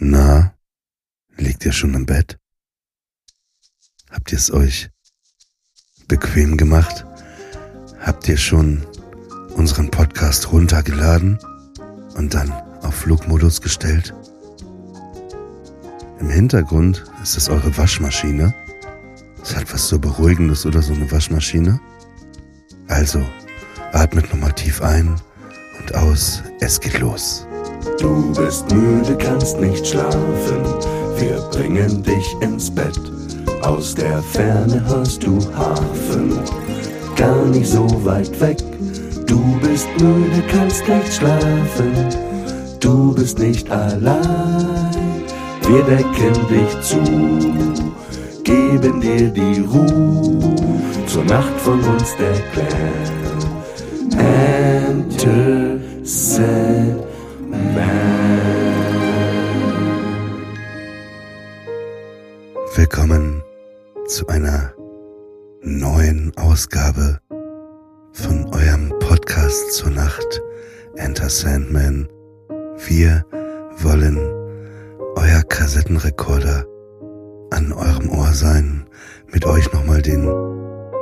Na, liegt ihr schon im Bett? Habt ihr es euch bequem gemacht? Habt ihr schon unseren Podcast runtergeladen und dann auf Flugmodus gestellt? Im Hintergrund ist es eure Waschmaschine. Es hat was so Beruhigendes oder so eine Waschmaschine. Also, atmet nochmal tief ein und aus. Es geht los. Du bist müde, kannst nicht schlafen. Wir bringen dich ins Bett. Aus der Ferne hörst du Hafen. Gar nicht so weit weg. Du bist müde, kannst nicht schlafen. Du bist nicht allein. Wir decken dich zu, geben dir die Ruhe. Zur Nacht von uns der Clan. Enter Sandman. Willkommen zu einer neuen Ausgabe von eurem Podcast zur Nacht Enter Sandman. Wir wollen euer Kassettenrekorder an eurem Ohr sein, mit euch nochmal den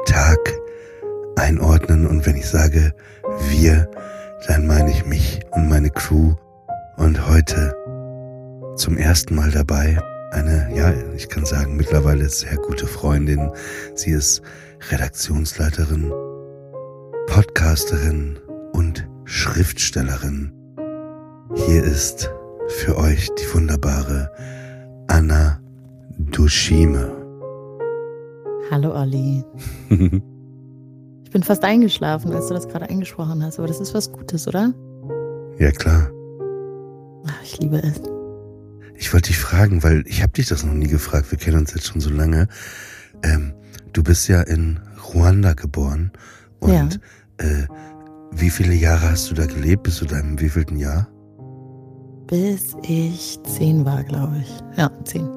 Tag einordnen. Und wenn ich sage wir, dann meine ich mich und meine Crew und heute zum ersten Mal dabei eine, ja, ich kann sagen, mittlerweile sehr gute Freundin. Sie ist Redaktionsleiterin, Podcasterin und Schriftstellerin. Hier ist für euch die wunderbare Anna Dushime. Hallo Olli. ich bin fast eingeschlafen, als du das gerade eingesprochen hast, aber das ist was Gutes, oder? Ja klar. Ich liebe es. Ich wollte dich fragen, weil ich habe dich das noch nie gefragt. Wir kennen uns jetzt schon so lange. Ähm, du bist ja in Ruanda geboren und Ja. äh, wie viele Jahre hast du da gelebt? Bis zu deinem wievielten Jahr? Bis ich zehn war, glaube ich. Ja, zehn.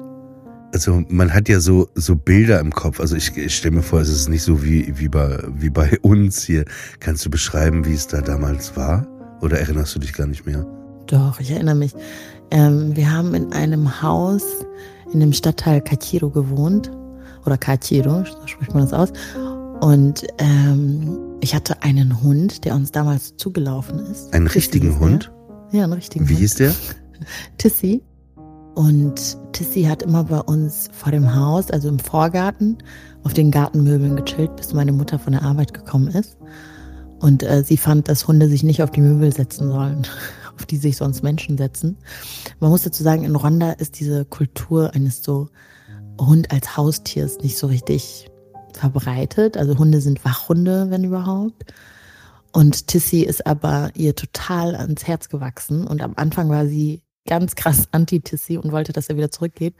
Also man hat ja so so Bilder im Kopf. Also ich, ich stelle mir vor, es ist nicht so wie wie bei wie bei uns hier. Kannst du beschreiben, wie es da damals war? Oder erinnerst du dich gar nicht mehr? Doch, ich erinnere mich. Ähm, wir haben in einem Haus in dem Stadtteil Kachiro gewohnt. Oder Kachiro, so spricht man das aus. Und ähm, ich hatte einen Hund, der uns damals zugelaufen ist. Einen Tissy richtigen. Hund? Ja, einen richtigen Wie Hund. hieß der? Tissy. Und Tissy hat immer bei uns vor dem Haus, also im Vorgarten, auf den Gartenmöbeln gechillt, bis meine Mutter von der Arbeit gekommen ist. Und äh, sie fand, dass Hunde sich nicht auf die Möbel setzen sollen, auf die sich sonst Menschen setzen. Man muss dazu sagen, in Rwanda ist diese Kultur eines so Hund als Haustiers nicht so richtig verbreitet. Also Hunde sind Wachhunde, wenn überhaupt. Und Tissy ist aber ihr total ans Herz gewachsen. Und am Anfang war sie ganz krass anti-Tissy und wollte, dass er wieder zurückgeht.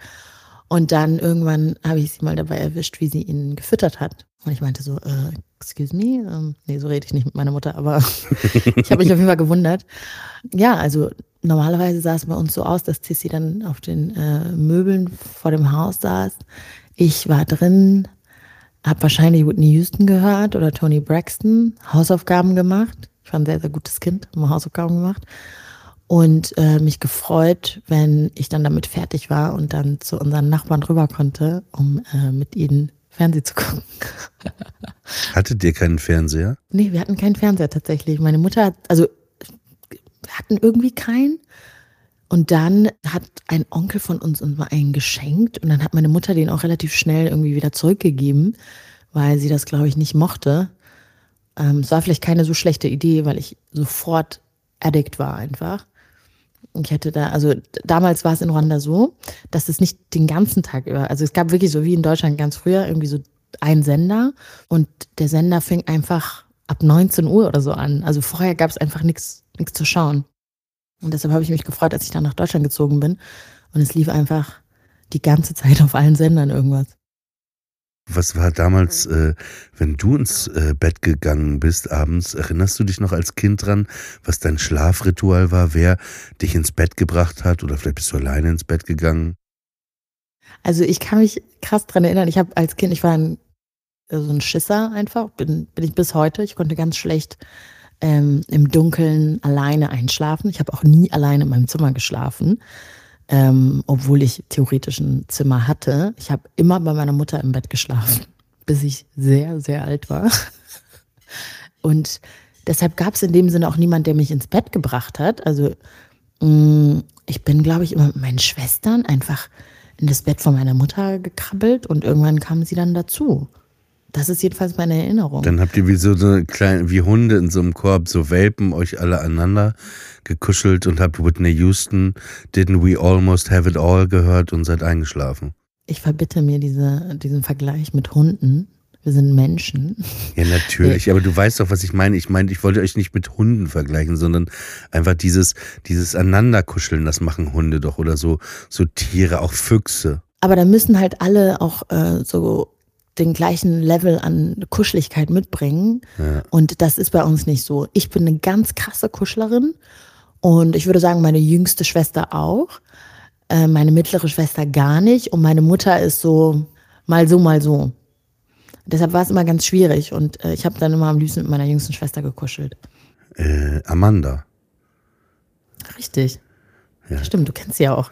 Und dann irgendwann habe ich sie mal dabei erwischt, wie sie ihn gefüttert hat. Und ich meinte so, äh, excuse me? Ähm, nee, so rede ich nicht mit meiner Mutter, aber ich habe mich auf jeden Fall gewundert. Ja, also normalerweise sah es bei uns so aus, dass Tissy dann auf den äh, Möbeln vor dem Haus saß. Ich war drin, habe wahrscheinlich Whitney Houston gehört oder Tony Braxton, Hausaufgaben gemacht. Ich war ein sehr, sehr gutes Kind, immer Hausaufgaben gemacht. Und äh, mich gefreut, wenn ich dann damit fertig war und dann zu unseren Nachbarn rüber konnte, um äh, mit ihnen Fernsehen zu gucken. Hattet ihr keinen Fernseher? Nee, wir hatten keinen Fernseher tatsächlich. Meine Mutter hat, also wir hatten irgendwie keinen. Und dann hat ein Onkel von uns uns mal einen geschenkt und dann hat meine Mutter den auch relativ schnell irgendwie wieder zurückgegeben, weil sie das, glaube ich, nicht mochte. Ähm, es war vielleicht keine so schlechte Idee, weil ich sofort addict war einfach. Ich hätte da, also damals war es in Ruanda so, dass es nicht den ganzen Tag über, also es gab wirklich so wie in Deutschland ganz früher irgendwie so ein Sender und der Sender fing einfach ab 19 Uhr oder so an. Also vorher gab es einfach nichts zu schauen. Und deshalb habe ich mich gefreut, als ich dann nach Deutschland gezogen bin und es lief einfach die ganze Zeit auf allen Sendern irgendwas. Was war damals, äh, wenn du ins äh, Bett gegangen bist abends, erinnerst du dich noch als Kind dran, was dein Schlafritual war, wer dich ins Bett gebracht hat oder vielleicht bist du alleine ins Bett gegangen? Also ich kann mich krass dran erinnern, ich habe als Kind, ich war ein, äh, so ein Schisser einfach, bin, bin ich bis heute. Ich konnte ganz schlecht ähm, im Dunkeln alleine einschlafen. Ich habe auch nie alleine in meinem Zimmer geschlafen. Ähm, obwohl ich theoretisch ein Zimmer hatte. Ich habe immer bei meiner Mutter im Bett geschlafen, bis ich sehr, sehr alt war. Und deshalb gab es in dem Sinne auch niemand, der mich ins Bett gebracht hat. Also mm, ich bin, glaube ich, immer mit meinen Schwestern einfach in das Bett von meiner Mutter gekrabbelt und irgendwann kamen sie dann dazu. Das ist jedenfalls meine Erinnerung. Dann habt ihr wie so, so kleine, wie Hunde in so einem Korb, so Welpen euch alle aneinander gekuschelt und habt Whitney Houston, Didn't We Almost Have It All gehört und seid eingeschlafen. Ich verbitte mir diese, diesen Vergleich mit Hunden. Wir sind Menschen. Ja, natürlich. Aber du weißt doch, was ich meine. Ich meine, ich wollte euch nicht mit Hunden vergleichen, sondern einfach dieses, dieses Aneinanderkuscheln, das machen Hunde doch oder so, so Tiere, auch Füchse. Aber da müssen halt alle auch äh, so den gleichen Level an Kuscheligkeit mitbringen. Ja. Und das ist bei uns nicht so. Ich bin eine ganz krasse Kuschlerin und ich würde sagen, meine jüngste Schwester auch. Äh, meine mittlere Schwester gar nicht. Und meine Mutter ist so mal so, mal so. Deshalb war es immer ganz schwierig und äh, ich habe dann immer am liebsten mit meiner jüngsten Schwester gekuschelt. Äh, Amanda. Richtig. Ja. Stimmt, du kennst sie ja auch.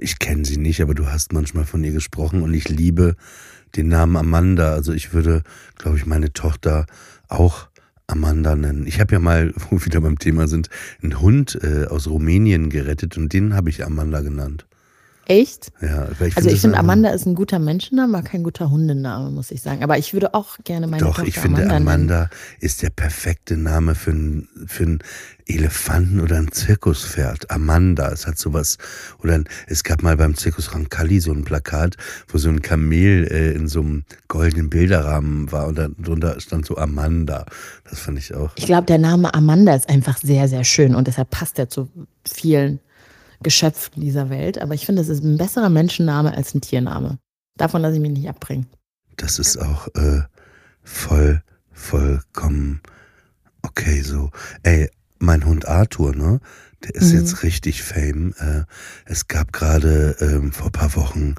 Ich kenne sie nicht, aber du hast manchmal von ihr gesprochen und ich liebe den Namen Amanda. Also ich würde, glaube ich, meine Tochter auch Amanda nennen. Ich habe ja mal, wo wir wieder beim Thema sind, einen Hund äh, aus Rumänien gerettet und den habe ich Amanda genannt. Echt? Ja, ich also ich finde, Amanda ist ein guter Menschenname, aber kein guter Hundename, muss ich sagen. Aber ich würde auch gerne meine Doch, Tochter ich finde, Amanda, Amanda ist der perfekte Name für einen für ein Elefanten oder ein Zirkuspferd. Amanda, es hat sowas. Oder es gab mal beim Zirkus Rancalli so ein Plakat, wo so ein Kamel äh, in so einem goldenen Bilderrahmen war und darunter stand so Amanda. Das fand ich auch. Ich glaube, der Name Amanda ist einfach sehr, sehr schön und deshalb passt er zu vielen Geschöpfen dieser Welt. Aber ich finde, es ist ein besserer Menschenname als ein Tiername. Davon lasse ich mich nicht abbringen. Das ist auch äh, voll, vollkommen okay so. Ey, mein Hund Arthur, ne? Der ist mhm. jetzt richtig fame. Äh, es gab gerade ähm, vor paar Wochen,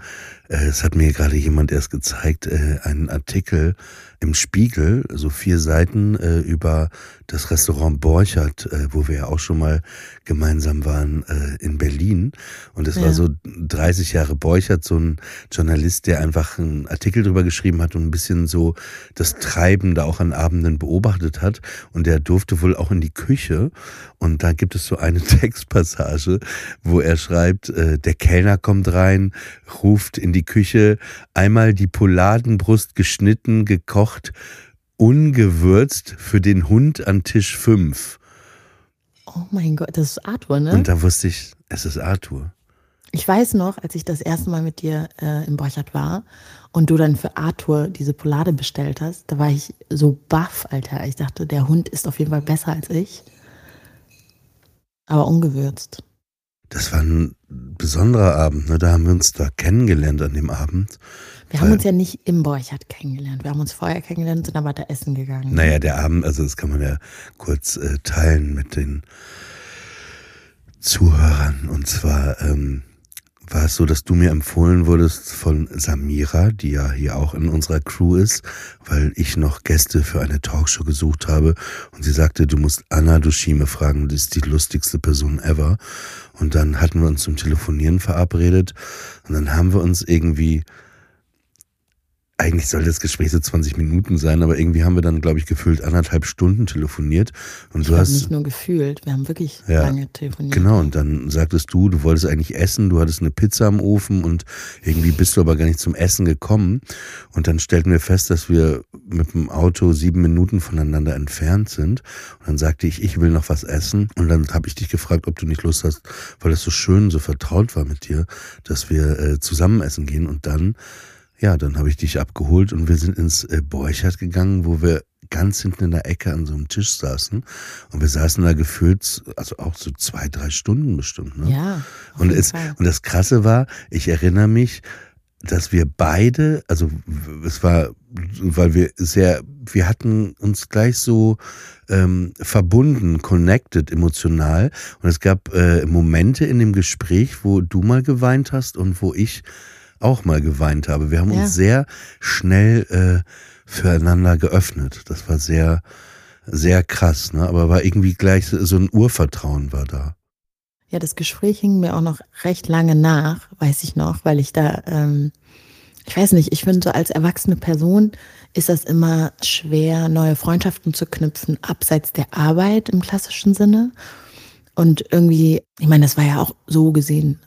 äh, es hat mir gerade jemand erst gezeigt, äh, einen Artikel im Spiegel, so vier Seiten äh, über das Restaurant Borchert, äh, wo wir ja auch schon mal gemeinsam waren äh, in Berlin. Und es ja. war so 30 Jahre Borchert, so ein Journalist, der einfach einen Artikel drüber geschrieben hat und ein bisschen so das Treiben da auch an Abenden beobachtet hat. Und der durfte wohl auch in die Küche. Und da gibt es so eine Textpassage, wo er schreibt, äh, der Kellner kommt rein, ruft in die Küche, einmal die Poladenbrust geschnitten, gekocht, gekocht, ungewürzt für den Hund an Tisch 5. Oh mein Gott, das ist Arthur, ne? Und da wusste ich, es ist Arthur. Ich weiß noch, als ich das erste Mal mit dir äh, im Borchardt war und du dann für Arthur diese Polade bestellt hast, da war ich so baff, Alter. Ich dachte, der Hund ist auf jeden Fall besser als ich. Aber ungewürzt. Das war ein besonderer Abend, ne? Da haben wir uns da kennengelernt an dem Abend. Wir haben uns ja nicht im Borchardt kennengelernt. Wir haben uns vorher kennengelernt und sind aber da essen gegangen. Naja, der Abend, also das kann man ja kurz äh, teilen mit den Zuhörern. Und zwar ähm, war es so, dass du mir empfohlen wurdest von Samira, die ja hier auch in unserer Crew ist, weil ich noch Gäste für eine Talkshow gesucht habe. Und sie sagte, du musst Anna Dushime fragen, das ist die lustigste Person ever. Und dann hatten wir uns zum Telefonieren verabredet. Und dann haben wir uns irgendwie eigentlich sollte das Gespräch so 20 Minuten sein, aber irgendwie haben wir dann, glaube ich, gefühlt anderthalb Stunden telefoniert. Und ich du hast nicht nur gefühlt, wir haben wirklich ja, lange telefoniert. Genau, und dann sagtest du, du wolltest eigentlich essen, du hattest eine Pizza am Ofen und irgendwie bist du aber gar nicht zum Essen gekommen. Und dann stellten wir fest, dass wir mit dem Auto sieben Minuten voneinander entfernt sind. Und dann sagte ich, ich will noch was essen. Und dann habe ich dich gefragt, ob du nicht Lust hast, weil es so schön, so vertraut war mit dir, dass wir äh, zusammen essen gehen. Und dann ja, dann habe ich dich abgeholt und wir sind ins äh, Borchardt gegangen, wo wir ganz hinten in der Ecke an so einem Tisch saßen. Und wir saßen da gefühlt, also auch so zwei, drei Stunden bestimmt. Ne? Ja. Und, es, und das Krasse war, ich erinnere mich, dass wir beide, also es war, weil wir sehr, wir hatten uns gleich so ähm, verbunden, connected emotional. Und es gab äh, Momente in dem Gespräch, wo du mal geweint hast und wo ich auch mal geweint habe. Wir haben ja. uns sehr schnell äh, füreinander geöffnet. Das war sehr, sehr krass, ne? Aber war irgendwie gleich so ein Urvertrauen war da. Ja, das Gespräch hing mir auch noch recht lange nach, weiß ich noch, weil ich da, ähm, ich weiß nicht, ich finde so als erwachsene Person ist das immer schwer, neue Freundschaften zu knüpfen, abseits der Arbeit im klassischen Sinne. Und irgendwie, ich meine, das war ja auch so gesehen,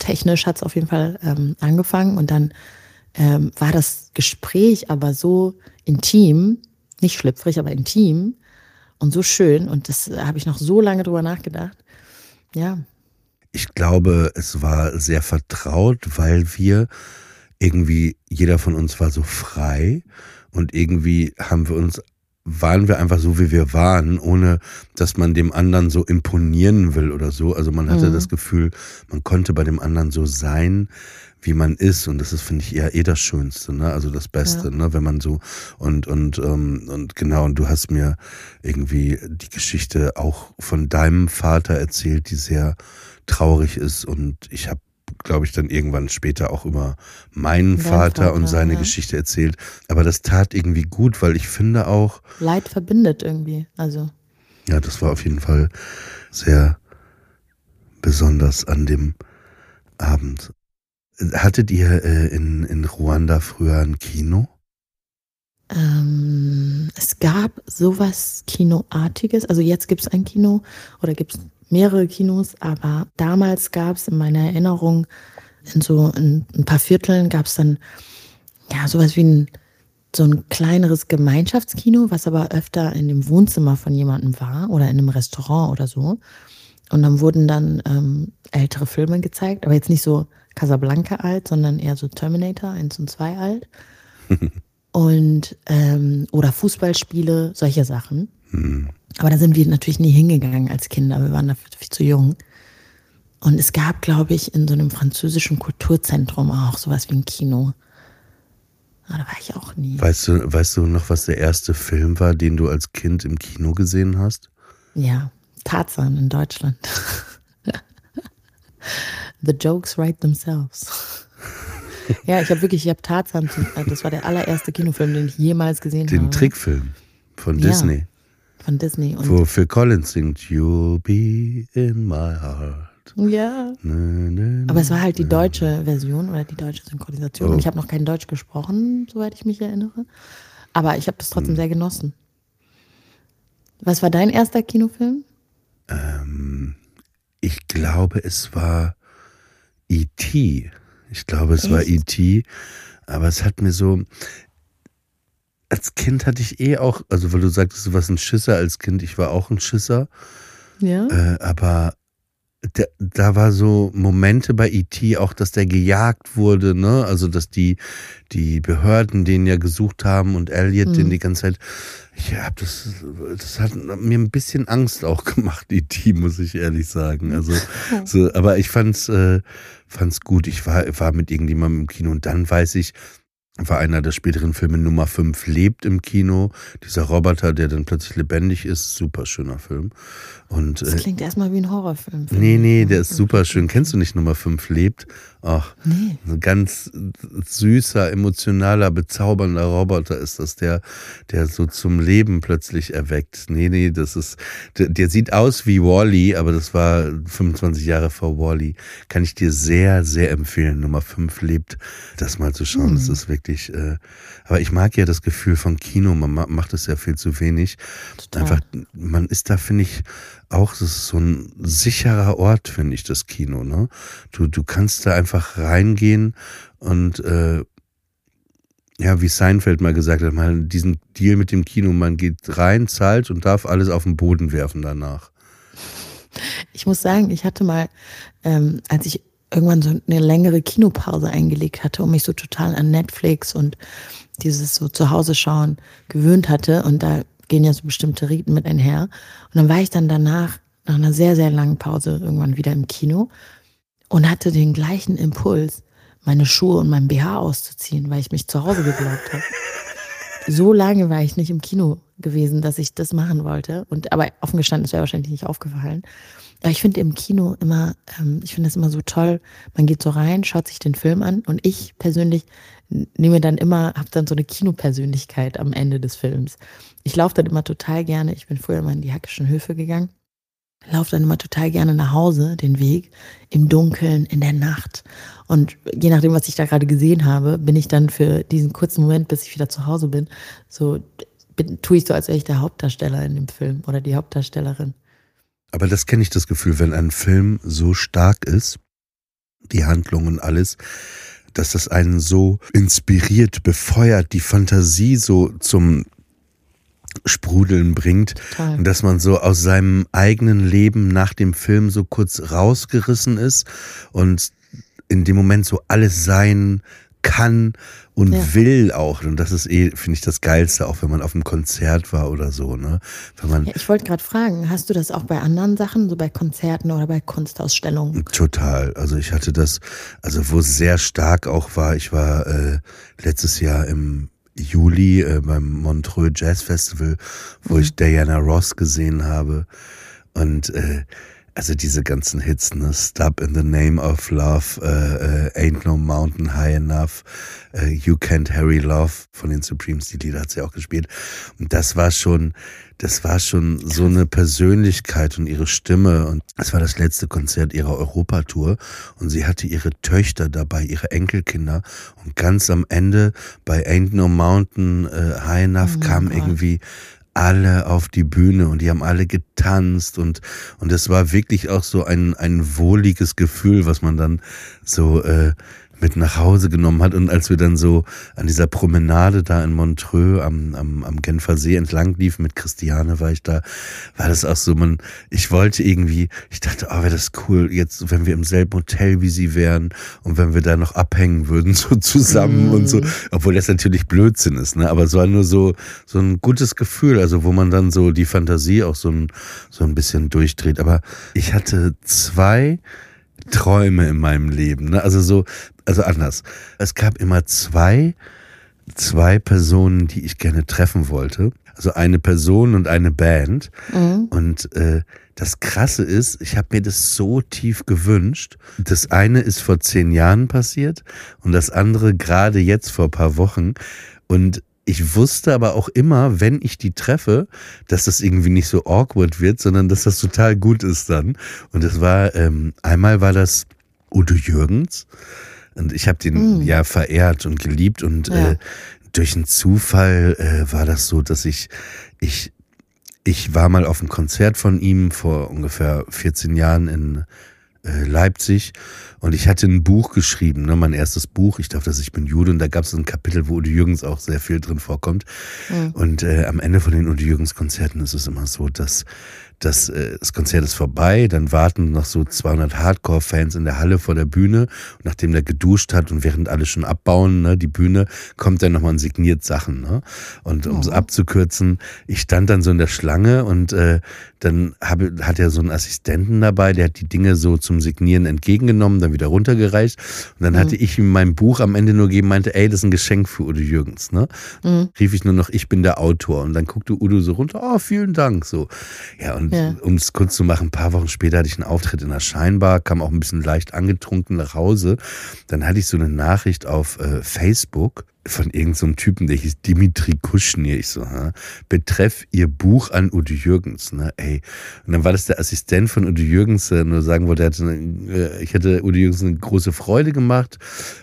arbeitstechnisch hat es auf jeden Fall ähm, angefangen und dann ähm, war das Gespräch aber so intim, nicht schlüpfrig, aber intim und so schön. Und das habe ich noch so lange drüber nachgedacht. Ja. Ich glaube, es war sehr vertraut, weil wir irgendwie, jeder von uns war so frei und irgendwie haben wir uns waren wir einfach so, wie wir waren, ohne dass man dem anderen so imponieren will oder so. Also man hatte mhm. das Gefühl, man konnte bei dem anderen so sein, wie man ist. Und das ist, finde ich, eher eh das Schönste, ne? Also das Beste, ja. ne? Wenn man so und und ähm, und genau, und du hast mir irgendwie die Geschichte auch von deinem Vater erzählt, die sehr traurig ist. Und ich habe glaube ich, dann irgendwann später auch über meinen Vater, Vater, und seine ja. Geschichte erzählt. Aber das tat irgendwie gut, weil ich finde auch. Leid verbindet irgendwie. Also. Ja, das war auf jeden Fall sehr besonders an dem Abend. Hattet ihr äh, in, in Ruanda früher ein Kino? Ähm, es gab sowas Kinoartiges. Also jetzt gibt es ein Kino oder gibt es mehrere Kinos, aber damals gab es in meiner Erinnerung in so in ein paar Vierteln gab es dann ja sowas wie ein so ein kleineres Gemeinschaftskino, was aber öfter in dem Wohnzimmer von jemandem war oder in einem Restaurant oder so. Und dann wurden dann ähm, ältere Filme gezeigt, aber jetzt nicht so Casablanca alt, sondern eher so Terminator 1 und 2 alt. und ähm, oder Fußballspiele, solche Sachen. Mhm. Aber da sind wir natürlich nie hingegangen als Kinder. Wir waren dafür viel zu jung. Und es gab, glaube ich, in so einem französischen Kulturzentrum auch sowas wie ein Kino. Aber da war ich auch nie. Weißt du, weißt du noch, was der erste Film war, den du als Kind im Kino gesehen hast? Ja, Tarzan in Deutschland. The jokes write themselves. ja, ich habe wirklich, ich habe Tarzan, das war der allererste Kinofilm, den ich jemals gesehen den habe. Den Trickfilm von Disney. Von Disney. Und Wo Phil Collins singt You'll be in my heart. Ja. Ne, ne, Aber es war halt die deutsche Version oder die deutsche Synchronisation. Oh. Ich habe noch kein Deutsch gesprochen, soweit ich mich erinnere. Aber ich habe das trotzdem hm. sehr genossen. Was war dein erster Kinofilm? Ähm, ich glaube, es war E.T. Ich glaube, es Echt? war E.T. Aber es hat mir so, als Kind hatte ich eh auch, also weil du sagtest, du warst ein Schisser als Kind, ich war auch ein Schisser. Ja. Äh, aber da, da war so Momente bei IT auch, dass der gejagt wurde, ne? Also dass die die Behörden den ja gesucht haben und Elliot mhm. den die ganze Zeit. Ich hab das, das hat mir ein bisschen Angst auch gemacht, IT, muss ich ehrlich sagen. Also, so, aber ich fand's, äh, fand's gut. Ich war, war mit irgendjemandem im Kino und dann weiß ich, war einer der späteren Filme Nummer 5 lebt im Kino. Dieser Roboter, der dann plötzlich lebendig ist, super schöner Film. Und, das äh, klingt erstmal wie ein Horrorfilm. Nee, nee, der ist super schön. Kennst du nicht Nummer 5 lebt? Ach, nee. ein ganz süßer, emotionaler, bezaubernder Roboter ist das, der, der so zum Leben plötzlich erweckt. Nee, nee, das ist, der, der sieht aus wie Wally, -E, aber das war 25 Jahre vor Wally. -E. Kann ich dir sehr, sehr empfehlen. Nummer 5 lebt, das mal zu schauen. Hm. Das ist wirklich, äh, aber ich mag ja das Gefühl von Kino. Man macht es ja viel zu wenig. Total. Einfach, man ist da, finde ich, auch, das ist so ein sicherer Ort, finde ich, das Kino. Ne? Du, du kannst da einfach reingehen und äh, ja, wie Seinfeld mal gesagt hat, mal diesen Deal mit dem Kino, man geht rein, zahlt und darf alles auf den Boden werfen danach. Ich muss sagen, ich hatte mal, ähm, als ich irgendwann so eine längere Kinopause eingelegt hatte und mich so total an Netflix und dieses so zu Hause schauen gewöhnt hatte und da gehen ja so bestimmte Riten mit einher. Und dann war ich dann danach, nach einer sehr, sehr langen Pause, irgendwann wieder im Kino und hatte den gleichen Impuls, meine Schuhe und mein BH auszuziehen, weil ich mich zu Hause geglaubt habe. So lange war ich nicht im Kino gewesen, dass ich das machen wollte. Und aber offen gestanden, es wäre wahrscheinlich nicht aufgefallen. Aber ich finde im Kino immer, ähm, ich finde es immer so toll. Man geht so rein, schaut sich den Film an und ich persönlich nehme dann immer, habe dann so eine Kinopersönlichkeit am Ende des Films. Ich laufe dann immer total gerne. Ich bin früher immer in die Hackischen Höfe gegangen. Laufe dann immer total gerne nach Hause, den Weg, im Dunkeln, in der Nacht. Und je nachdem, was ich da gerade gesehen habe, bin ich dann für diesen kurzen Moment, bis ich wieder zu Hause bin, so bin, tue ich so, als wäre ich der Hauptdarsteller in dem Film oder die Hauptdarstellerin. Aber das kenne ich das Gefühl, wenn ein Film so stark ist, die Handlung und alles, dass das einen so inspiriert, befeuert, die Fantasie so zum Sprudeln bringt Total. und dass man so aus seinem eigenen Leben nach dem Film so kurz rausgerissen ist und in dem Moment so alles sein kann und ja. will auch. Und das ist eh, finde ich, das Geilste, auch wenn man auf einem Konzert war oder so. Ne? Wenn man ja, ich wollte gerade fragen, hast du das auch bei anderen Sachen, so bei Konzerten oder bei Kunstausstellungen? Total. Also ich hatte das, also wo es sehr stark auch war, ich war äh, letztes Jahr im Juli äh, beim Montreux Jazz Festival, wo mhm. ich Diana Ross gesehen habe. Und äh, also diese ganzen Hits, ne? Stop in the Name of Love, äh, äh, Ain't No Mountain High Enough, äh, You Can't Harry Love von den Supremes, die Lieder hat sie auch gespielt. Und das war schon, das war schon so eine Persönlichkeit und ihre Stimme. Und es war das letzte Konzert ihrer Europatour. Und sie hatte ihre Töchter dabei, ihre Enkelkinder. Und ganz am Ende bei Ain't No Mountain äh, High Enough oh kam Gott. irgendwie alle auf die Bühne und die haben alle getanzt und und es war wirklich auch so ein ein wohliges Gefühl, was man dann so äh, mit nach Hause genommen hat. Und als wir dann so an dieser Promenade da in Montreux am, am, am Genfer See entlang liefen, mit Christiane war ich da, war das auch so, man, ich wollte irgendwie, ich dachte, oh, wäre das cool, jetzt, wenn wir im selben Hotel wie sie wären und wenn wir da noch abhängen würden, so zusammen mm. und so, mhm. obwohl das natürlich Blödsinn ist, ne, aber es war nur so, so ein gutes Gefühl, also wo man dann so die Fantasie auch so ein, so ein bisschen durchdreht. Aber ich hatte zwei, Träume in meinem Leben. Ne? Also so, also anders. Es gab immer zwei, zwei Personen, die ich gerne treffen wollte. Also eine Person und eine Band. Mhm. Und äh, das Krasse ist, ich habe mir das so tief gewünscht. Das eine ist vor zehn Jahren passiert und das andere gerade jetzt vor paar Wochen. Und ich wusste aber auch immer, wenn ich die treffe, dass das irgendwie nicht so awkward wird, sondern dass das total gut ist dann. Und es war, ähm, einmal war das Udo Jürgens. Und ich habe den mm. ja verehrt und geliebt und ja. äh, durch einen Zufall äh, war das so, dass ich, ich, ich war mal auf einem Konzert von ihm vor ungefähr 14 Jahren in Leipzig und ich hatte ein Buch geschrieben, ne, mein erstes Buch, ich dachte, dass ich bin Jude und da gab es ein Kapitel, wo Udo Jürgens auch sehr viel drin vorkommt. Mhm. Und äh, am Ende von den Udo Jürgens Konzerten ist es immer so, dass das, äh, das Konzert ist vorbei, dann warten noch so 200 Hardcore-Fans in der Halle vor der Bühne und nachdem der geduscht hat und während alle schon abbauen, ne, die Bühne, kommt dann nochmal und signiert Sachen. Ne? Und um es oh. abzukürzen, ich stand dann so in der Schlange und äh, dann habe, hat er so einen Assistenten dabei, der hat die Dinge so zum Signieren entgegengenommen, dann wieder runtergereicht und dann mhm. hatte ich ihm mein Buch am Ende nur gegeben, meinte, ey, das ist ein Geschenk für Udo Jürgens. Ne? Mhm. Rief ich nur noch, ich bin der Autor und dann guckte Udo so runter, oh, vielen Dank. So. Ja, und ja. um es kurz zu machen, ein paar Wochen später hatte ich einen Auftritt in der Scheinbar, kam auch ein bisschen leicht angetrunken nach Hause. Dann hatte ich so eine Nachricht auf äh, Facebook von irgendeinem so Typen, der hieß Dimitri Kuschnir. Ich so, ha? betreff ihr Buch an Udo Jürgens, ne? Ey. Und dann war das der Assistent von Udo Jürgens, der nur sagen wollte, hatte, äh, ich hätte Udo Jürgens eine große Freude gemacht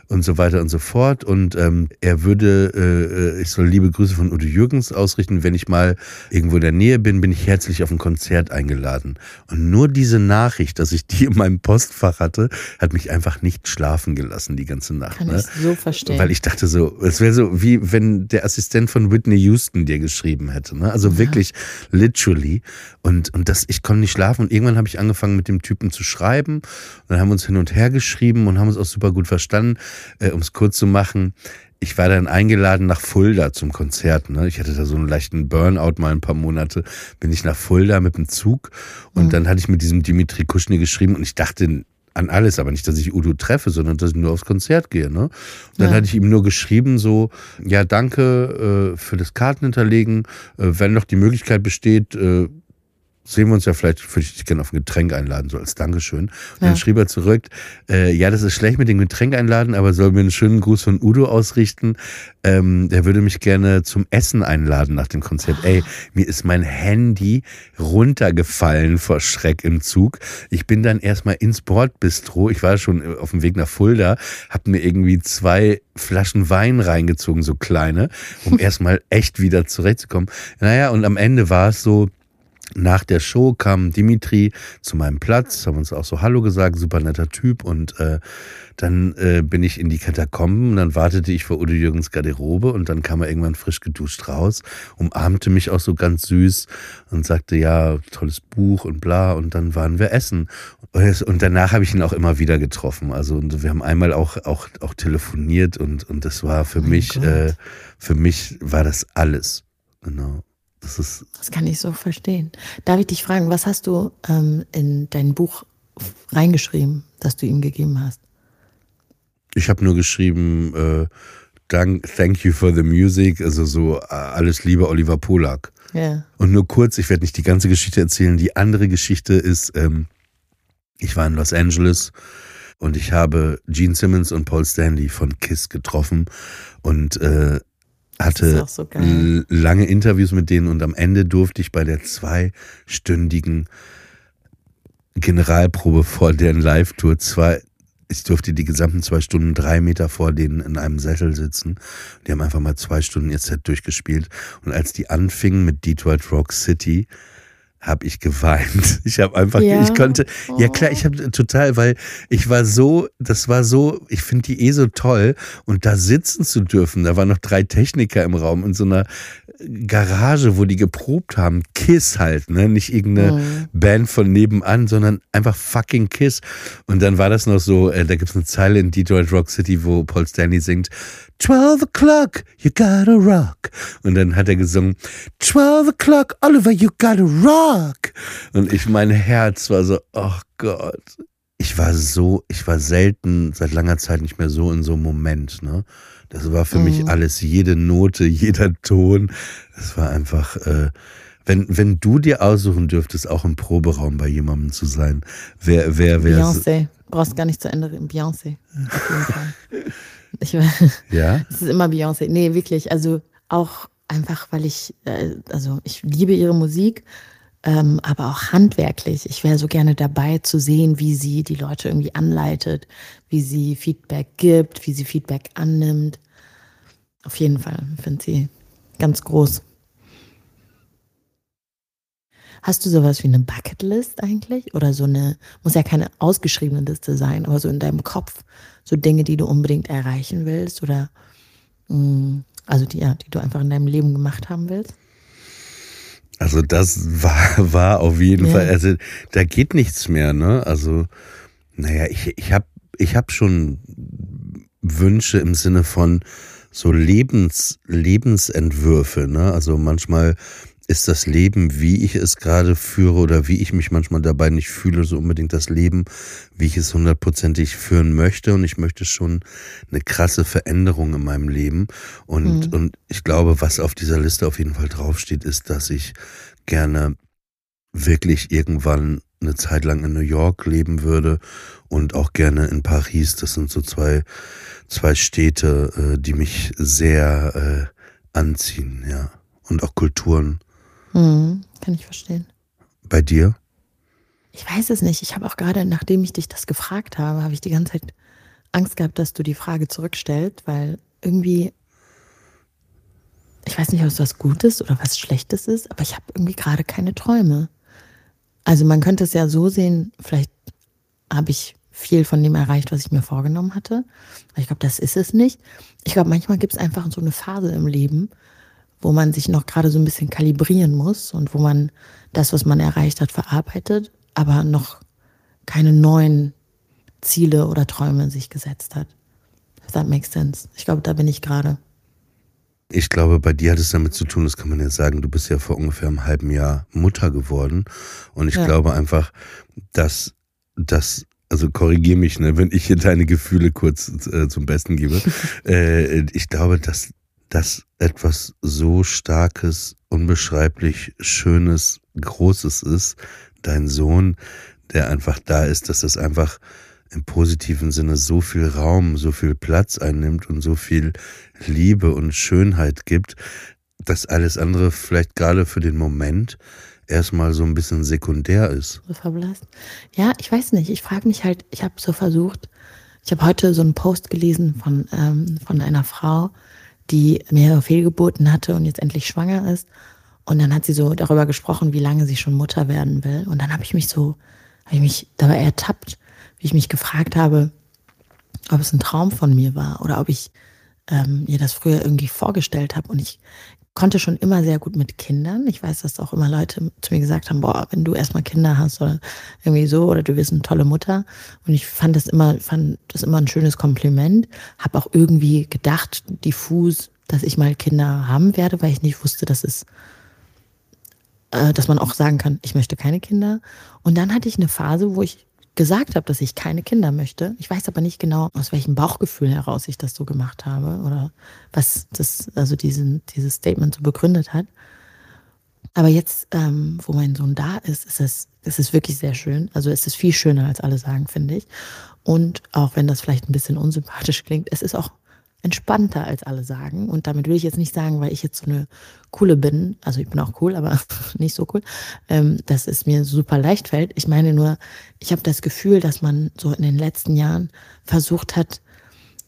und so weiter und so fort. Und ähm, er würde, äh, ich soll liebe Grüße von Udo Jürgens ausrichten. Wenn ich mal irgendwo in der Nähe bin, bin ich herzlich auf ein Konzert eingeladen. Und nur diese Nachricht, dass ich die in meinem Postfach hatte, hat mich einfach nicht schlafen gelassen die ganze Nacht. Kann ne? ich so verstehen. Weil ich dachte so, es wäre so, wie wenn der Assistent von Whitney Houston dir geschrieben hätte. Ne? Also ja. wirklich literally. Und, und das, ich konnte nicht schlafen. Und irgendwann habe ich angefangen, mit dem Typen zu schreiben. Und dann haben wir uns hin und her geschrieben und haben uns auch super gut verstanden. Äh, um es kurz zu machen, ich war dann eingeladen nach Fulda zum Konzert. Ne? Ich hatte da so einen leichten Burnout mal ein paar Monate. Bin ich nach Fulda mit dem Zug und mhm. dann hatte ich mit diesem Dimitri Kuschny geschrieben und ich dachte, an alles, aber nicht, dass ich Udo treffe, sondern dass ich nur aufs Konzert gehe. Ne? Und dann ja. hatte ich ihm nur geschrieben, so, ja, danke äh, für das Kartenhinterlegen. Äh, wenn noch die Möglichkeit besteht, äh, sehen wir uns ja vielleicht, würde ich dich gerne auf ein Getränk einladen, so als Dankeschön. Und Ja. dann schrieb er zurück, äh, ja, das ist schlecht mit dem Getränk einladen, aber soll mir einen schönen Gruß von Udo ausrichten. Ähm, der würde mich gerne zum Essen einladen nach dem Konzert. Ey, mir ist mein Handy runtergefallen vor Schreck im Zug. Ich bin dann erstmal ins Bordbistro. Ich war schon auf dem Weg nach Fulda, hab mir irgendwie zwei Flaschen Wein reingezogen, so kleine, um erstmal echt wieder zurechtzukommen. Naja, und am Ende war es so, nach der Show kam Dimitri zu meinem Platz, haben uns auch so Hallo gesagt, super netter Typ und äh, dann äh, bin ich in die Katakomben und dann wartete ich vor Udo Jürgens Garderobe und dann kam er irgendwann frisch geduscht raus, umarmte mich auch so ganz süß und sagte, ja, tolles Buch und bla und dann waren wir essen. Und danach habe ich ihn auch immer wieder getroffen. Also und wir haben einmal auch, auch, auch telefoniert und, und das war für Mein mich, äh, für mich war das alles. Genau. Das ist Das kann ich so verstehen. Darf ich dich fragen, was hast du ähm, in dein Buch reingeschrieben, das du ihm gegeben hast? Ich habe nur geschrieben, äh, Dank, thank you for the music, also so äh, alles Liebe Oliver Polak. Ja. Und nur kurz, ich werde nicht die ganze Geschichte erzählen. Die andere Geschichte ist, ähm, ich war in Los Angeles und ich habe Gene Simmons und Paul Stanley von Kiss getroffen und äh, hatte so lange Interviews mit denen und am Ende durfte ich bei der zweistündigen Generalprobe vor deren Live-Tour zwei, ich durfte die gesamten zwei Stunden drei Meter vor denen in einem Sessel sitzen. Die haben einfach mal zwei Stunden ihr Set durchgespielt. Und als die anfingen mit Detroit Rock City, habe ich geweint. Ich habe einfach, Ja? ich konnte, ja Oh. klar, ich habe total, weil ich war so, das war so, ich finde die eh so toll und da sitzen zu dürfen, da waren noch drei Techniker im Raum in so einer Garage, wo die geprobt haben, Kiss halt, ne, nicht irgendeine Mhm. Band von nebenan, sondern einfach fucking Kiss. Und dann war das noch so, äh, da gibt's eine Zeile in Detroit Rock City, wo Paul Stanley singt, 12 o'clock, you gotta rock. Und dann hat er gesungen, 12 o'clock, Oliver, you gotta rock. Und ich, mein Herz war so, oh Gott. Ich war so, ich war selten seit langer Zeit nicht mehr so in so einem Moment, ne? Das war für mich Mhm. alles, jede Note, jeder Ton. Es war einfach, äh, wenn, wenn du dir aussuchen dürftest, auch im Proberaum bei jemandem zu sein, wer, wer, wer, Beyoncé. Brauchst gar nicht zu Ende reden. Beyoncé. Auf jeden Fall. Ich, ja? es ist immer Beyoncé. Nee, wirklich. Also auch einfach, weil ich, äh, also ich liebe ihre Musik, ähm, aber auch handwerklich. Ich wäre so gerne dabei zu sehen, wie sie die Leute irgendwie anleitet, wie sie Feedback gibt, wie sie Feedback annimmt. Auf jeden Fall. Finde sie ganz groß. Hast du sowas wie eine Bucketlist eigentlich? Oder so eine, muss ja keine ausgeschriebene Liste sein, aber so in deinem Kopf, so Dinge, die du unbedingt erreichen willst oder mh, also die, ja, die du einfach in deinem Leben gemacht haben willst? Also das war, war auf jeden Ja. Fall, also da geht nichts mehr, ne? Also, naja, ich, ich habe ich hab schon Wünsche im Sinne von so Lebens, Lebensentwürfe, ne? Also manchmal ist das Leben, wie ich es gerade führe oder wie ich mich manchmal dabei nicht fühle, so unbedingt das Leben, wie ich es hundertprozentig führen möchte. Und ich möchte schon eine krasse Veränderung in meinem Leben. Und, Mhm. und ich glaube, was auf dieser Liste auf jeden Fall draufsteht, ist, dass ich gerne wirklich irgendwann eine Zeit lang in New York leben würde und auch gerne in Paris. Das sind so zwei, zwei Städte, äh, die mich sehr äh, anziehen, ja. Und auch Kulturen. Mhm, kann ich verstehen. Bei dir? Ich weiß es nicht. Ich habe auch gerade, nachdem ich dich das gefragt habe, habe ich die ganze Zeit Angst gehabt, dass du die Frage zurückstellst, weil irgendwie, ich weiß nicht, ob es was Gutes oder was Schlechtes ist, aber ich habe irgendwie gerade keine Träume. Also man könnte es ja so sehen, vielleicht habe ich viel von dem erreicht, was ich mir vorgenommen hatte. Aber ich glaube, das ist es nicht. Ich glaube, manchmal gibt es einfach so eine Phase im Leben, wo man sich noch gerade so ein bisschen kalibrieren muss und wo man das, was man erreicht hat, verarbeitet, aber noch keine neuen Ziele oder Träume sich gesetzt hat. If that makes sense. Ich glaube, da bin ich gerade. Ich glaube, bei dir hat es damit zu tun, das kann man ja sagen, du bist ja vor ungefähr einem halben Jahr Mutter geworden. Und ich Ja. glaube einfach, dass das, also korrigier mich, ne, wenn ich hier deine Gefühle kurz äh, zum Besten gebe. äh, ich glaube, dass das etwas so Starkes, unbeschreiblich Schönes, groß es ist, dein Sohn, der einfach da ist, dass das einfach im positiven Sinne so viel Raum, so viel Platz einnimmt und so viel Liebe und Schönheit gibt, dass alles andere vielleicht gerade für den Moment erstmal so ein bisschen sekundär ist. Ja, ich weiß nicht. Ich frage mich halt, ich habe so versucht, ich habe heute so einen Post gelesen von, ähm, von einer Frau, die mehrere Fehlgeburten hatte und jetzt endlich schwanger ist. Und dann hat sie so darüber gesprochen, wie lange sie schon Mutter werden will. Und dann habe ich mich so, habe ich mich dabei ertappt, wie ich mich gefragt habe, ob es ein Traum von mir war oder ob ich ähm, mir das früher irgendwie vorgestellt habe. Und ich konnte schon immer sehr gut mit Kindern. Ich weiß, dass auch immer Leute zu mir gesagt haben, boah, wenn du erstmal Kinder hast oder irgendwie so oder du wirst eine tolle Mutter. Und ich fand das immer, fand das immer ein schönes Kompliment. Habe auch irgendwie gedacht, diffus, dass ich mal Kinder haben werde, weil ich nicht wusste, dass es, äh, dass man auch sagen kann, ich möchte keine Kinder. Und dann hatte ich eine Phase, wo ich gesagt habe, dass ich keine Kinder möchte. Ich weiß aber nicht genau, aus welchem Bauchgefühl heraus ich das so gemacht habe oder was das, also diesen, dieses Statement so begründet hat. Aber jetzt, ähm, wo mein Sohn da ist, ist es, ist es wirklich sehr schön. Also es ist viel schöner, als alle sagen, finde ich. Und auch wenn das vielleicht ein bisschen unsympathisch klingt, es ist auch entspannter, als alle sagen. Und damit will ich jetzt nicht sagen, weil ich jetzt so eine coole bin, also ich bin auch cool, aber nicht so cool, ähm, dass es mir super leicht fällt. Ich meine nur, ich habe das Gefühl, dass man so in den letzten Jahren versucht hat,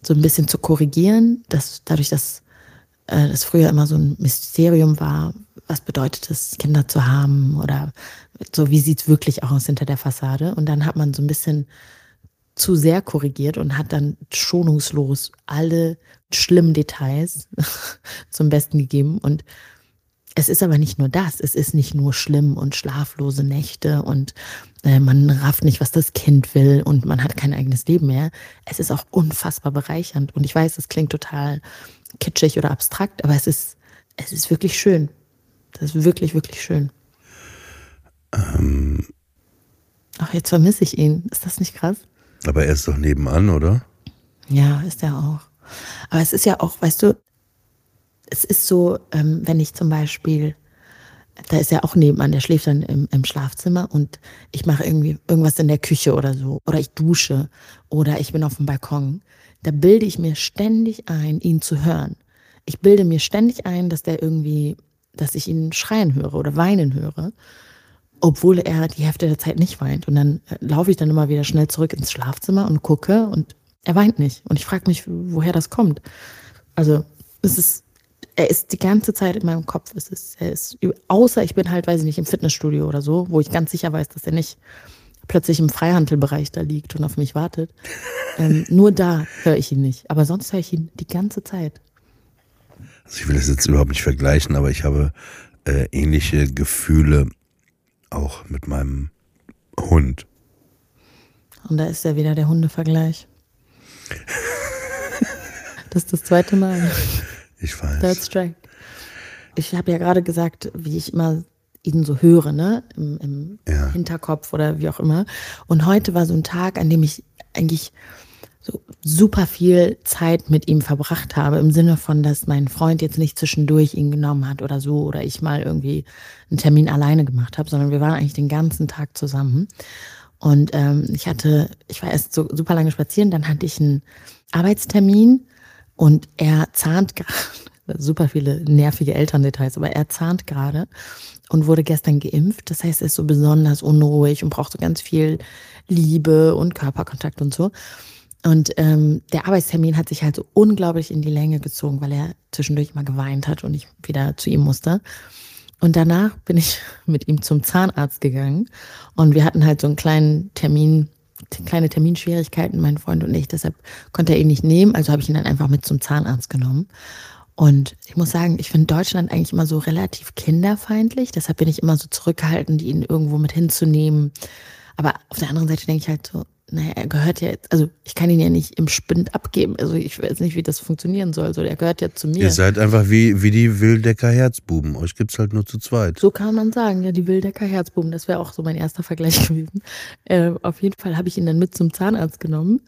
so ein bisschen zu korrigieren, dass dadurch, dass äh, das früher immer so ein Mysterium war, was bedeutet es, Kinder zu haben oder so, wie sieht's wirklich aus hinter der Fassade. Und dann hat man so ein bisschen zu sehr korrigiert und hat dann schonungslos alle schlimmen Details zum Besten gegeben. Und es ist aber nicht nur das. Es ist nicht nur schlimm und schlaflose Nächte und äh, man rafft nicht, was das Kind will und man hat kein eigenes Leben mehr. Es ist auch unfassbar bereichernd. Und ich weiß, es klingt total kitschig oder abstrakt, aber es ist, es ist wirklich schön. Das ist wirklich, wirklich schön. Ähm. Ach, jetzt vermisse ich ihn. Ist das nicht krass? Aber er ist doch nebenan, oder? Ja, ist er auch. Aber es ist ja auch, weißt du, es ist so, ähm, wenn ich zum Beispiel, da ist er auch nebenan, der schläft dann im, im Schlafzimmer und ich mache irgendwie irgendwas in der Küche oder so. Oder ich dusche oder ich bin auf dem Balkon. Da bilde ich mir ständig ein, ihn zu hören. Ich bilde mir ständig ein, dass der irgendwie, dass ich ihn schreien höre oder weinen höre obwohl er die Hälfte der Zeit nicht weint. Und dann äh, laufe ich dann immer wieder schnell zurück ins Schlafzimmer und gucke und er weint nicht. Und ich frage mich, woher das kommt. Also es ist, er ist die ganze Zeit in meinem Kopf. Es ist, er ist, außer ich bin halt, weiß ich nicht, im Fitnessstudio oder so, wo ich ganz sicher weiß, dass er nicht plötzlich im Freihandelbereich da liegt und auf mich wartet. Ähm, nur da höre ich ihn nicht. Aber sonst höre ich ihn die ganze Zeit. Also ich will das jetzt überhaupt nicht vergleichen, aber ich habe äh, ähnliche Gefühle auch mit meinem Hund. Und da ist ja wieder der Hundevergleich. das ist das zweite Mal. Ich weiß. Third Strike. Ich habe ja gerade gesagt, wie ich immer ihn so höre, ne? Im, im ja. Hinterkopf oder wie auch immer. Und heute war so ein Tag, an dem ich eigentlich so super viel Zeit mit ihm verbracht habe, im Sinne von, dass mein Freund jetzt nicht zwischendurch ihn genommen hat oder so, oder ich mal irgendwie einen Termin alleine gemacht habe, sondern wir waren eigentlich den ganzen Tag zusammen. Und ähm, ich hatte, ich war erst so super lange spazieren, dann hatte ich einen Arbeitstermin und er zahnt gerade, super viele nervige Elterndetails, aber er zahnt gerade und wurde gestern geimpft. Das heißt, er ist so besonders unruhig und braucht so ganz viel Liebe und Körperkontakt und so. Und ähm, der Arbeitstermin hat sich halt so unglaublich in die Länge gezogen, weil er zwischendurch mal geweint hat und ich wieder zu ihm musste. Und danach bin ich mit ihm zum Zahnarzt gegangen und wir hatten halt so einen kleinen Termin, kleine Terminschwierigkeiten, mein Freund und ich. Deshalb konnte er ihn nicht nehmen, also habe ich ihn dann einfach mit zum Zahnarzt genommen. Und ich muss sagen, ich finde Deutschland eigentlich immer so relativ kinderfeindlich. Deshalb bin ich immer so zurückgehalten, ihn irgendwo mit hinzunehmen. Aber auf der anderen Seite denke ich halt so, naja, er gehört ja jetzt, also ich kann ihn ja nicht im Spind abgeben. Also ich weiß nicht, wie das funktionieren soll. So, er gehört ja zu mir. Ihr seid einfach wie, wie die Wildecker Herzbuben. Euch gibt's halt nur zu zweit. So kann man sagen, ja, die Wildecker Herzbuben. Das wäre auch so mein erster Vergleich gewesen. Äh, auf jeden Fall habe ich ihn dann mit zum Zahnarzt genommen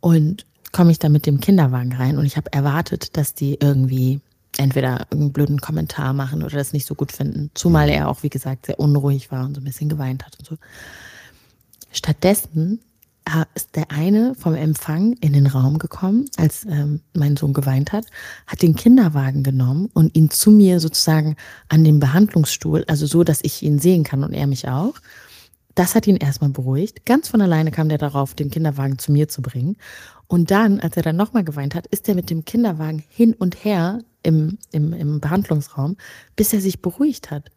und komme ich dann mit dem Kinderwagen rein und ich habe erwartet, dass die irgendwie entweder irgendeinen blöden Kommentar machen oder das nicht so gut finden. Zumal er auch, wie gesagt, sehr unruhig war und so ein bisschen geweint hat und so. Stattdessen ist der eine vom Empfang in den Raum gekommen, als ähm, mein Sohn geweint hat, hat den Kinderwagen genommen und ihn zu mir sozusagen an den Behandlungsstuhl, also so, dass ich ihn sehen kann und er mich auch. Das hat ihn erstmal beruhigt. Ganz von alleine kam der darauf, den Kinderwagen zu mir zu bringen. Und dann, als er dann nochmal geweint hat, ist er mit dem Kinderwagen hin und her im, im, im Behandlungsraum, bis er sich beruhigt hat.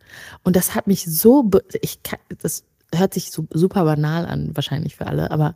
Und das hat mich so, ich, das hört sich so super banal an, wahrscheinlich für alle, aber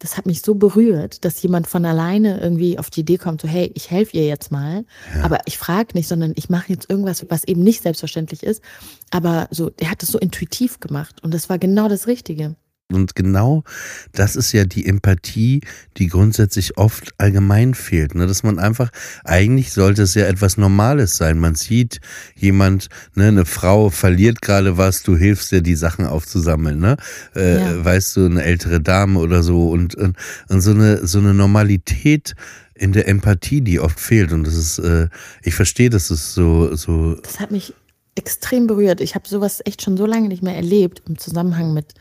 das hat mich so berührt, dass jemand von alleine irgendwie auf die Idee kommt, so hey, ich helfe ihr jetzt mal, ja. aber ich frage nicht, sondern ich mache jetzt irgendwas, was eben nicht selbstverständlich ist. Aber so, er hat es so intuitiv gemacht und das war genau das Richtige. Und genau das ist ja die Empathie, die grundsätzlich oft allgemein fehlt. Ne? Dass man einfach, eigentlich sollte es ja etwas Normales sein. Man sieht jemand, ne, eine Frau verliert gerade was, du hilfst dir, die Sachen aufzusammeln. Ne? Äh, ja. Weißt du, eine ältere Dame oder so. Und, und, und so, eine, so eine Normalität in der Empathie, die oft fehlt. Und das ist, äh, ich verstehe, dass es so, so. Das hat mich extrem berührt. Ich habe sowas echt schon so lange nicht mehr erlebt im Zusammenhang mit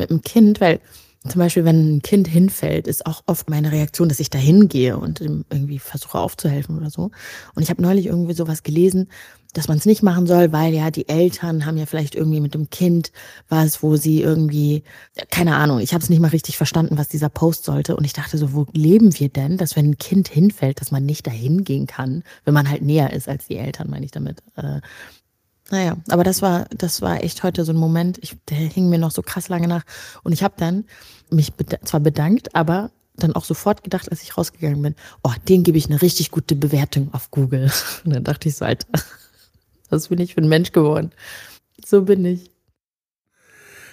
mit dem Kind, weil zum Beispiel, wenn ein Kind hinfällt, ist auch oft meine Reaktion, dass ich da hingehe und irgendwie versuche aufzuhelfen oder so. Und ich habe neulich irgendwie sowas gelesen, dass man es nicht machen soll, weil ja die Eltern haben ja vielleicht irgendwie mit dem Kind was, wo sie irgendwie, keine Ahnung, ich habe es nicht mal richtig verstanden, was dieser Post sollte. Und ich dachte so, wo leben wir denn, dass wenn ein Kind hinfällt, dass man nicht dahin gehen kann, wenn man halt näher ist als die Eltern, meine ich damit. Naja, aber das war, das war echt heute so ein Moment, ich, der hing mir noch so krass lange nach. Und ich habe dann mich beda zwar bedankt, aber dann auch sofort gedacht, als ich rausgegangen bin, oh, den gebe ich eine richtig gute Bewertung auf Google. Und dann dachte ich so, Alter, was bin ich für ein Mensch geworden? So bin ich.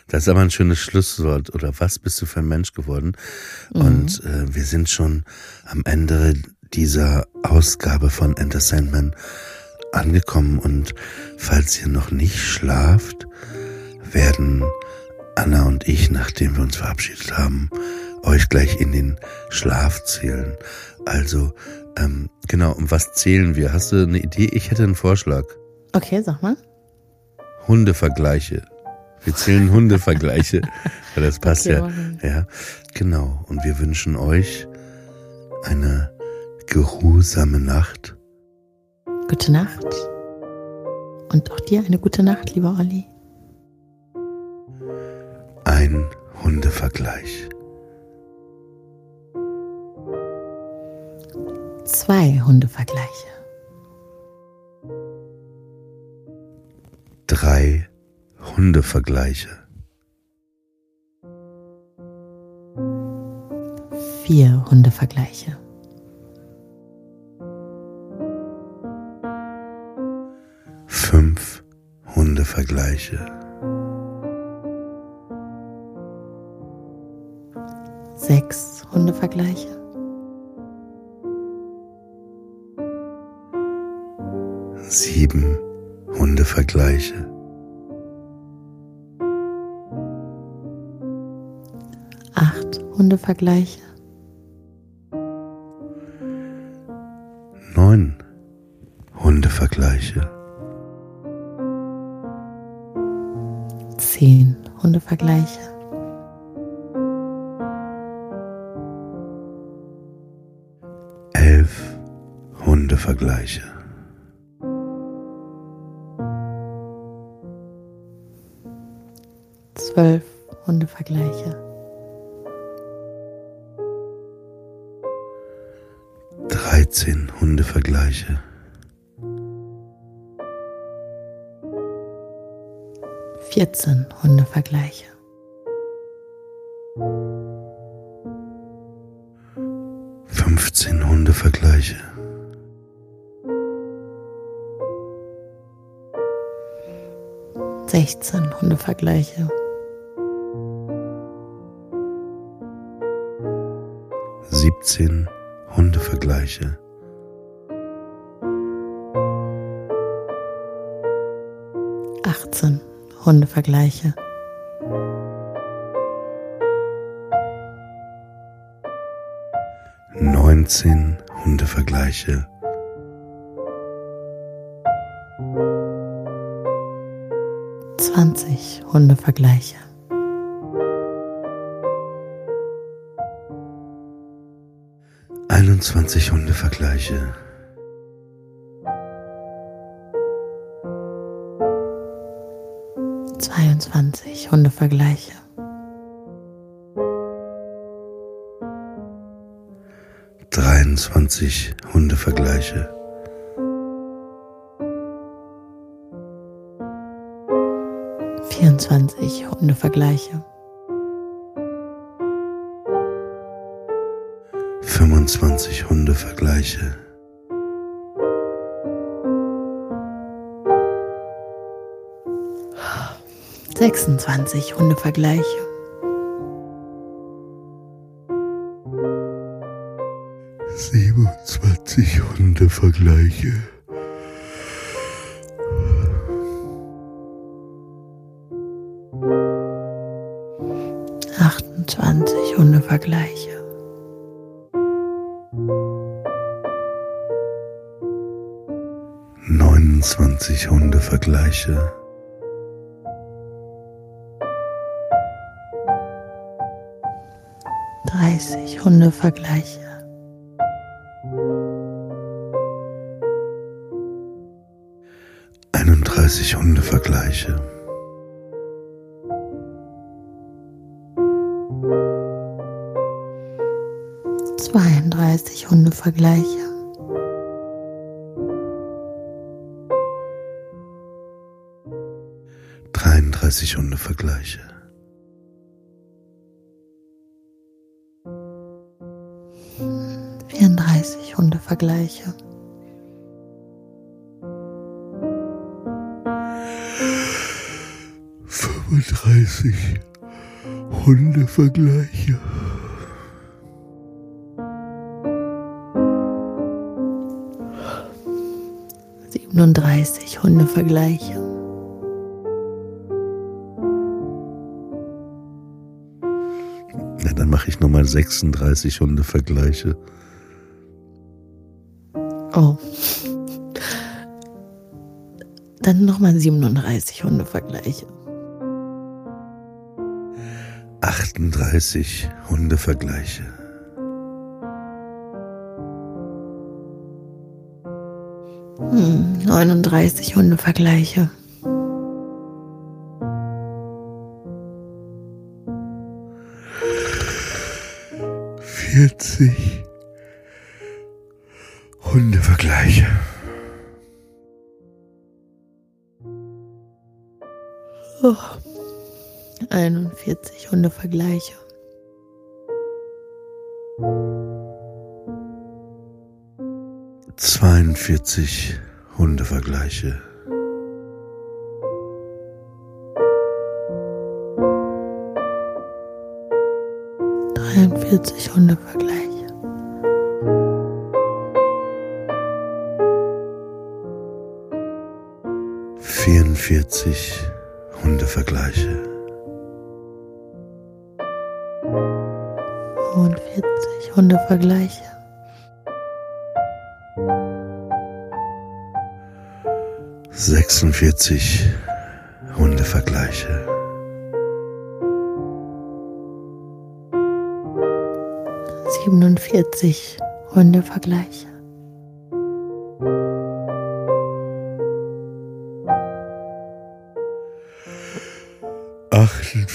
Das ist aber ein schönes Schlusswort. Oder was bist du für ein Mensch geworden? Mhm. Und äh, wir sind schon am Ende dieser Ausgabe von Enter Sandman angekommen und falls ihr noch nicht schlaft, werden Anna und ich, nachdem wir uns verabschiedet haben, euch gleich in den Schlaf zählen. Also, ähm, genau, um was zählen wir? Hast du eine Idee? Ich hätte einen Vorschlag. Okay, sag mal. Hundevergleiche. Wir zählen Hundevergleiche. weil das passt okay, ja. Ja, genau. Und wir wünschen euch eine geruhsame Nacht Gute Nacht. Und auch dir eine gute Nacht, lieber Olli. Ein Hundevergleich. Zwei Hundevergleiche. Drei Hundevergleiche. Vier Hundevergleiche. Hundevergleiche. Sechs Hundevergleiche. Sieben Hundevergleiche. Acht Hundevergleiche. Hundevergleiche. Elf Hundevergleiche. Zwölf Hundevergleiche. Dreizehn Hundevergleiche. 14 Hundevergleiche. Fünfzehn Hundevergleiche. Sechzehn Hundevergleiche. Siebzehn Hundevergleiche. Hunde vergleiche. Neunzehn Hundevergleiche. Zwanzig Hundevergleiche. Einundzwanzig Hundevergleiche. Zweiundzwanzig Hundevergleiche. Dreiundzwanzig Hundevergleiche. 24 Hundevergleiche. 25 Hundevergleiche. Sechsundzwanzig Hundevergleiche. Siebenundzwanzig Hundevergleiche. 28 Hundevergleiche. Neunundzwanzig Hundevergleiche. Dreißig Hundevergleiche. Einunddreißig Hundevergleiche. 32 Hundevergleiche. Dreiunddreißig Hundevergleiche. Hundevergleiche. Fünfunddreißig Hundevergleiche. 37 Hundevergleiche. Ja, dann mache ich nochmal 36 Hundevergleiche. Oh. Dann nochmal 37 Hundevergleiche. 38 Hundevergleiche. Hm, 39 Hundevergleiche. 40 41 Hundevergleiche. 42 Hundevergleiche. Dreiundvierzig Hundevergleiche. Vierundvierzig Hundevergleiche. Fünfundvierzig Hundevergleiche. 46 Hundevergleiche. Siebenundvierzig Hundevergleiche.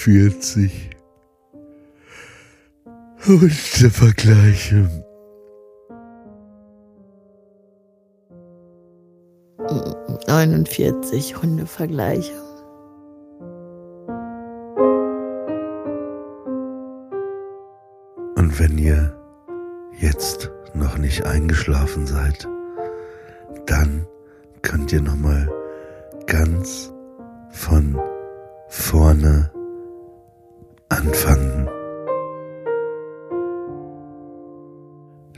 Achtundvierzig Hundevergleiche. 49 Hundevergleiche. Und wenn ihr jetzt noch nicht eingeschlafen seid, dann könnt ihr noch mal ganz von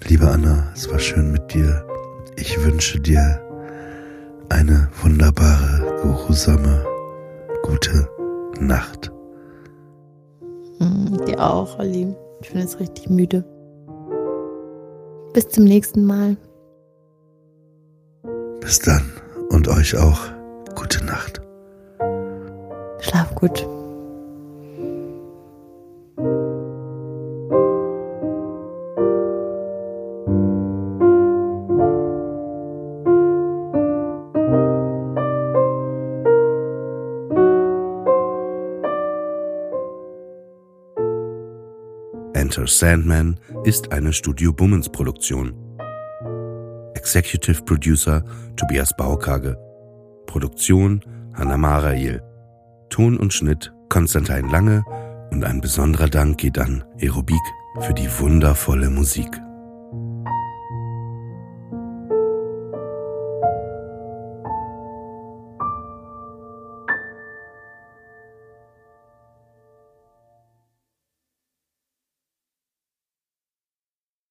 Liebe Anna, es war schön mit dir. Ich wünsche dir eine wunderbare, geruhsame, gute Nacht. Mm, dir auch, Olli. Ich bin jetzt richtig müde. Bis zum nächsten Mal. Bis dann und euch auch gute Nacht. Schlaf gut. Enter Sandman ist eine Studio Bummens Produktion. Executive Producer Tobias Baukage. Produktion Hanna Marail. Ton und Schnitt Konstantin Lange und ein besonderer Dank geht an Aerobik für die wundervolle Musik.